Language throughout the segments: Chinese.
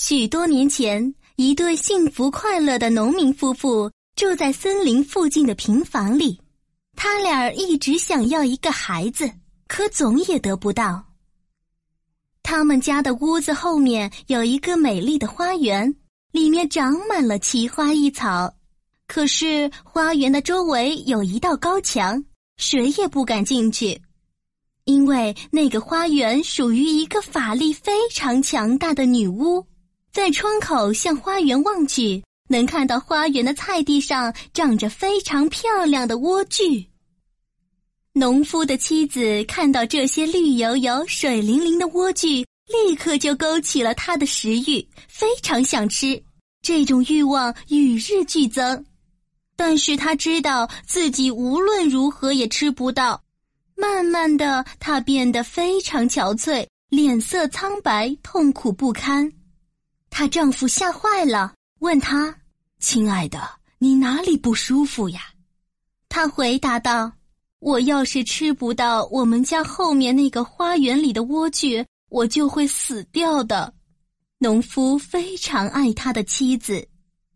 许多年前，一对幸福快乐的农民夫妇住在森林附近的平房里。他俩一直想要一个孩子，可总也得不到。他们家的屋子后面有一个美丽的花园，里面长满了奇花异草。可是花园的周围有一道高墙，谁也不敢进去，因为那个花园属于一个法力非常强大的女巫。在窗口向花园望去，能看到花园的菜地上长着非常漂亮的莴苣。农夫的妻子看到这些绿油油、水灵灵的莴苣，立刻就勾起了他的食欲，非常想吃。这种欲望与日俱增，但是他知道自己无论如何也吃不到。慢慢的，他变得非常憔悴，脸色苍白，痛苦不堪。她丈夫吓坏了，问她：“亲爱的，你哪里不舒服呀？”她回答道：“我要是吃不到我们家后面那个花园里的莴苣，我就会死掉的。”农夫非常爱他的妻子，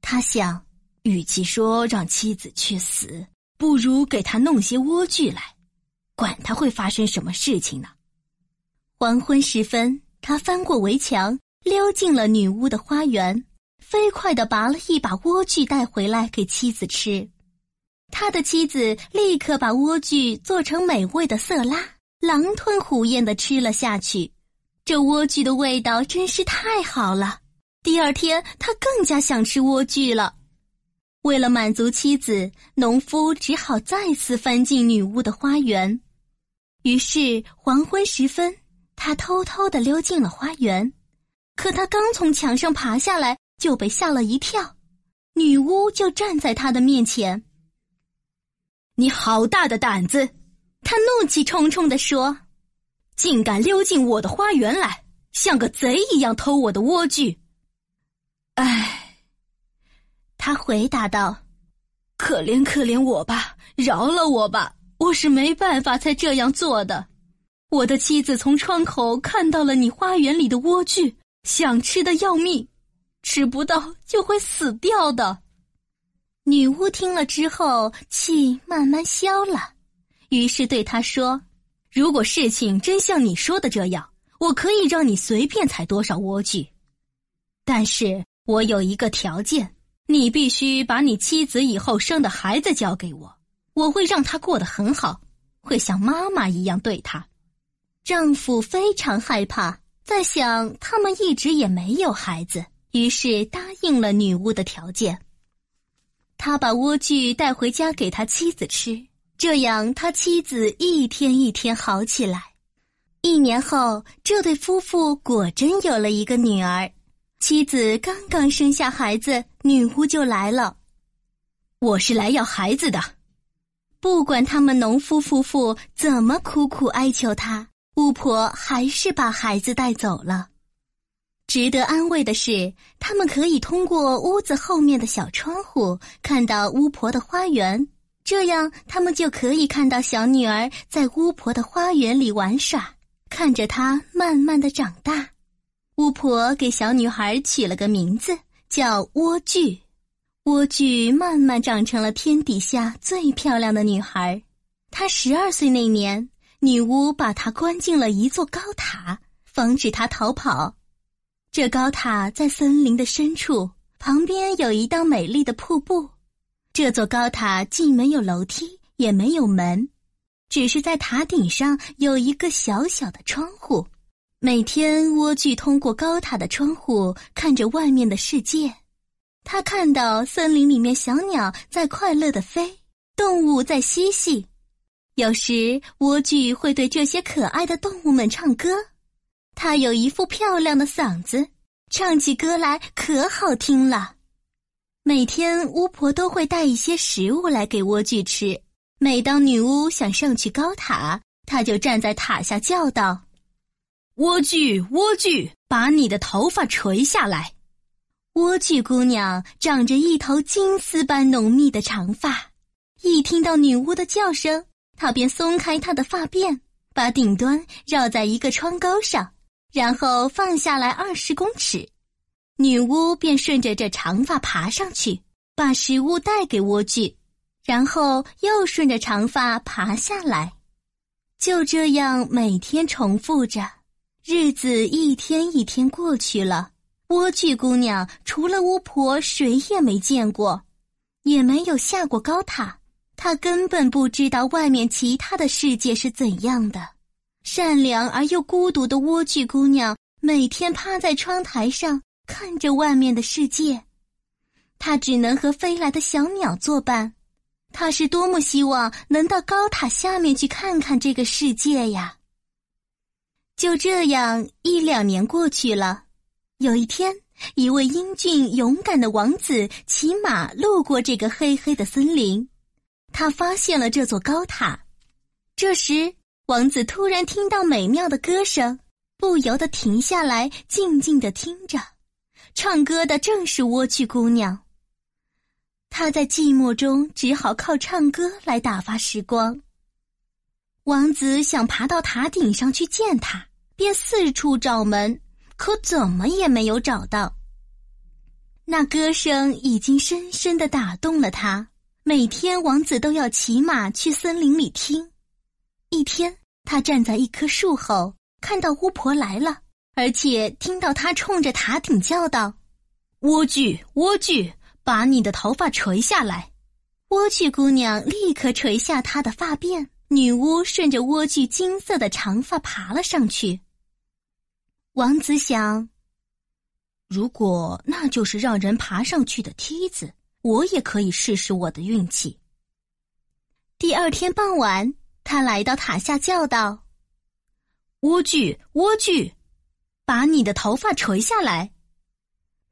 他想，与其说让妻子去死，不如给他弄些莴苣来，管他会发生什么事情呢。黄昏时分，他翻过围墙。溜进了女巫的花园，飞快地拔了一把莴苣带回来给妻子吃。他的妻子立刻把莴苣做成美味的色拉，狼吞虎咽地吃了下去。这莴苣的味道真是太好了。第二天，他更加想吃莴苣了。为了满足妻子，农夫只好再次翻进女巫的花园。于是黄昏时分，他偷偷地溜进了花园。可他刚从墙上爬下来，就被吓了一跳，女巫就站在他的面前。你好大的胆子！他怒气冲冲地说：“竟敢溜进我的花园来，像个贼一样偷我的莴苣。”唉，他回答道：“可怜可怜我吧，饶了我吧，我是没办法才这样做的。我的妻子从窗口看到了你花园里的莴苣。”想吃的要命，吃不到就会死掉的。女巫听了之后，气慢慢消了，于是对他说：“如果事情真像你说的这样，我可以让你随便采多少莴苣，但是我有一个条件，你必须把你妻子以后生的孩子交给我，我会让他过得很好，会像妈妈一样对他。”丈夫非常害怕。在想，他们一直也没有孩子，于是答应了女巫的条件。他把莴苣带回家给他妻子吃，这样他妻子一天一天好起来。一年后，这对夫妇果真有了一个女儿。妻子刚刚生下孩子，女巫就来了。我是来要孩子的，不管他们农夫夫妇怎么苦苦哀求他。巫婆还是把孩子带走了。值得安慰的是，他们可以通过屋子后面的小窗户看到巫婆的花园，这样他们就可以看到小女儿在巫婆的花园里玩耍，看着她慢慢的长大。巫婆给小女孩取了个名字，叫莴苣。莴苣慢慢长成了天底下最漂亮的女孩。她十二岁那年。女巫把她关进了一座高塔，防止她逃跑。这高塔在森林的深处，旁边有一道美丽的瀑布。这座高塔既没有楼梯，也没有门，只是在塔顶上有一个小小的窗户。每天，莴苣通过高塔的窗户看着外面的世界。他看到森林里面小鸟在快乐的飞，动物在嬉戏。有时，莴苣会对这些可爱的动物们唱歌。它有一副漂亮的嗓子，唱起歌来可好听了。每天，巫婆都会带一些食物来给莴苣吃。每当女巫想上去高塔，她就站在塔下叫道：“莴苣，莴苣，把你的头发垂下来。”莴苣姑娘长着一头金丝般浓密的长发，一听到女巫的叫声。他便松开他的发辫，把顶端绕在一个窗钩上，然后放下来二十公尺。女巫便顺着这长发爬上去，把食物带给莴苣，然后又顺着长发爬下来。就这样每天重复着，日子一天一天过去了。莴苣姑娘除了巫婆，谁也没见过，也没有下过高塔。她根本不知道外面其他的世界是怎样的。善良而又孤独的莴苣姑娘每天趴在窗台上看着外面的世界，她只能和飞来的小鸟作伴。她是多么希望能到高塔下面去看看这个世界呀！就这样，一两年过去了。有一天，一位英俊勇敢的王子骑马路过这个黑黑的森林，他发现了这座高塔。这时，王子突然听到美妙的歌声，不由得停下来，静静的听着。唱歌的正是莴苣姑娘。他在寂寞中只好靠唱歌来打发时光。王子想爬到塔顶上去见她，便四处找门，可怎么也没有找到。那歌声已经深深的打动了他。每天，王子都要骑马去森林里听。一天，他站在一棵树后，看到巫婆来了，而且听到她冲着塔顶叫道：“莴苣，莴苣，把你的头发垂下来。”莴苣姑娘立刻垂下她的发辫，女巫顺着莴苣金色的长发爬了上去。王子想：如果那就是让人爬上去的梯子，我也可以试试我的运气。第二天傍晚。他来到塔下，叫道：“莴苣，莴苣，把你的头发垂下来。”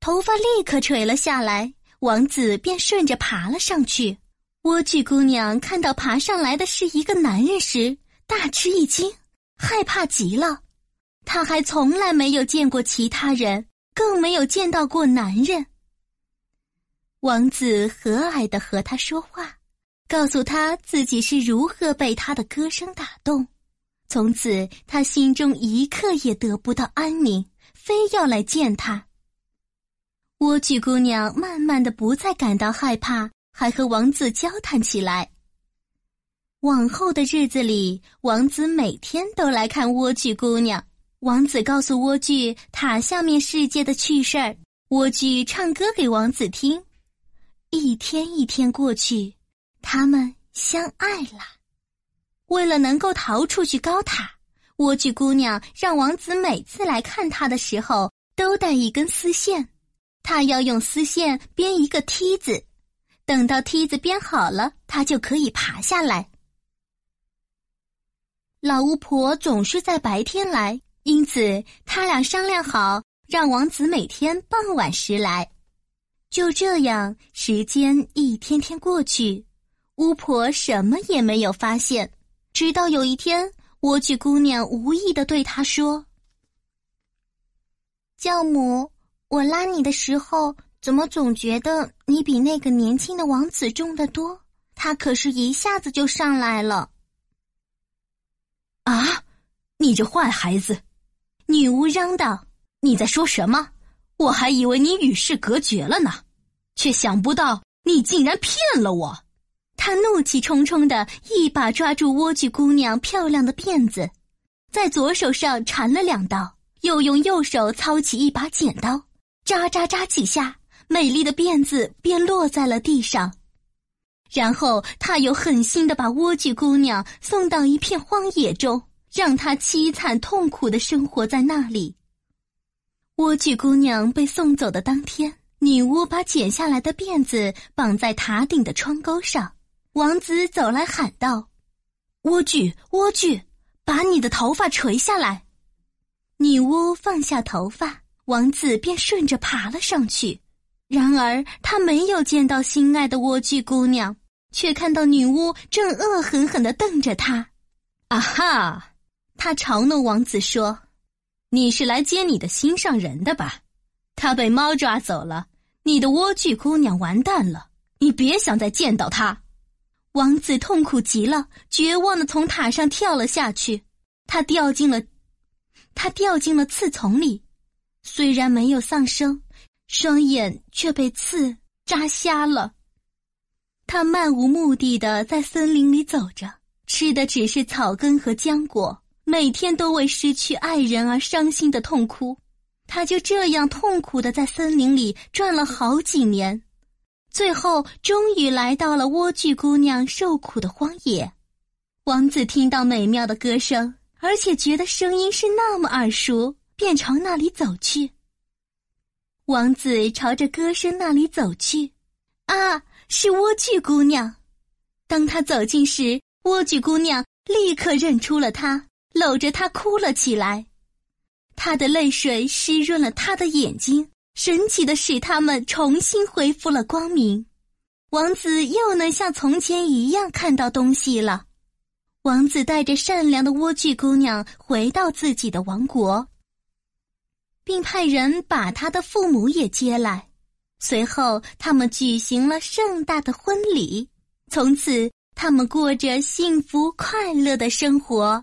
头发立刻垂了下来，王子便顺着爬了上去。莴苣姑娘看到爬上来的是一个男人时，大吃一惊，害怕极了。她还从来没有见过其他人，更没有见到过男人。王子和蔼的和他说话。告诉他自己是如何被他的歌声打动，从此他心中一刻也得不到安宁，非要来见他。莴苣姑娘慢慢的不再感到害怕，还和王子交谈起来。往后的日子里，王子每天都来看莴苣姑娘。王子告诉莴苣塔下面世界的趣事儿，莴苣唱歌给王子听。一天一天过去。他们相爱了。为了能够逃出去高塔，莴苣姑娘让王子每次来看她的时候都带一根丝线，她要用丝线编一个梯子，等到梯子编好了，她就可以爬下来。老巫婆总是在白天来，因此他俩商量好，让王子每天傍晚时来。就这样，时间一天天过去。巫婆什么也没有发现，直到有一天，莴苣姑娘无意的对她说：“教母，我拉你的时候，怎么总觉得你比那个年轻的王子重得多？他可是一下子就上来了。”啊！你这坏孩子！女巫嚷道：“你在说什么？我还以为你与世隔绝了呢，却想不到你竟然骗了我。”他怒气冲冲的一把抓住莴苣姑娘漂亮的辫子，在左手上缠了两道，又用右手操起一把剪刀，扎扎扎几下，美丽的辫子便落在了地上。然后他又狠心的把莴苣姑娘送到一片荒野中，让她凄惨痛苦的生活在那里。莴苣姑娘被送走的当天，女巫把剪下来的辫子绑在塔顶的窗钩上。王子走来喊道：“莴苣，莴苣，把你的头发垂下来。”女巫放下头发，王子便顺着爬了上去。然而他没有见到心爱的莴苣姑娘，却看到女巫正恶狠狠的瞪着他。啊哈！他嘲弄王子说：“你是来接你的心上人的吧？他被猫抓走了，你的莴苣姑娘完蛋了！你别想再见到她。”王子痛苦极了，绝望的从塔上跳了下去。他掉进了，他掉进了刺丛里。虽然没有丧生，双眼却被刺扎瞎了。他漫无目的的在森林里走着，吃的只是草根和浆果，每天都为失去爱人而伤心的痛哭。他就这样痛苦的在森林里转了好几年，最后终于来到了莴苣姑娘受苦的荒野。王子听到美妙的歌声，而且觉得声音是那么耳熟，便朝那里走去。王子朝着歌声那里走去，啊！是莴苣姑娘。当他走近时，莴苣姑娘立刻认出了他，搂着他哭了起来。他的泪水湿润了他的眼睛，神奇的使他们重新恢复了光明。王子又能像从前一样看到东西了。王子带着善良的莴苣姑娘回到自己的王国，并派人把他的父母也接来。随后，他们举行了盛大的婚礼。从此，他们过着幸福快乐的生活。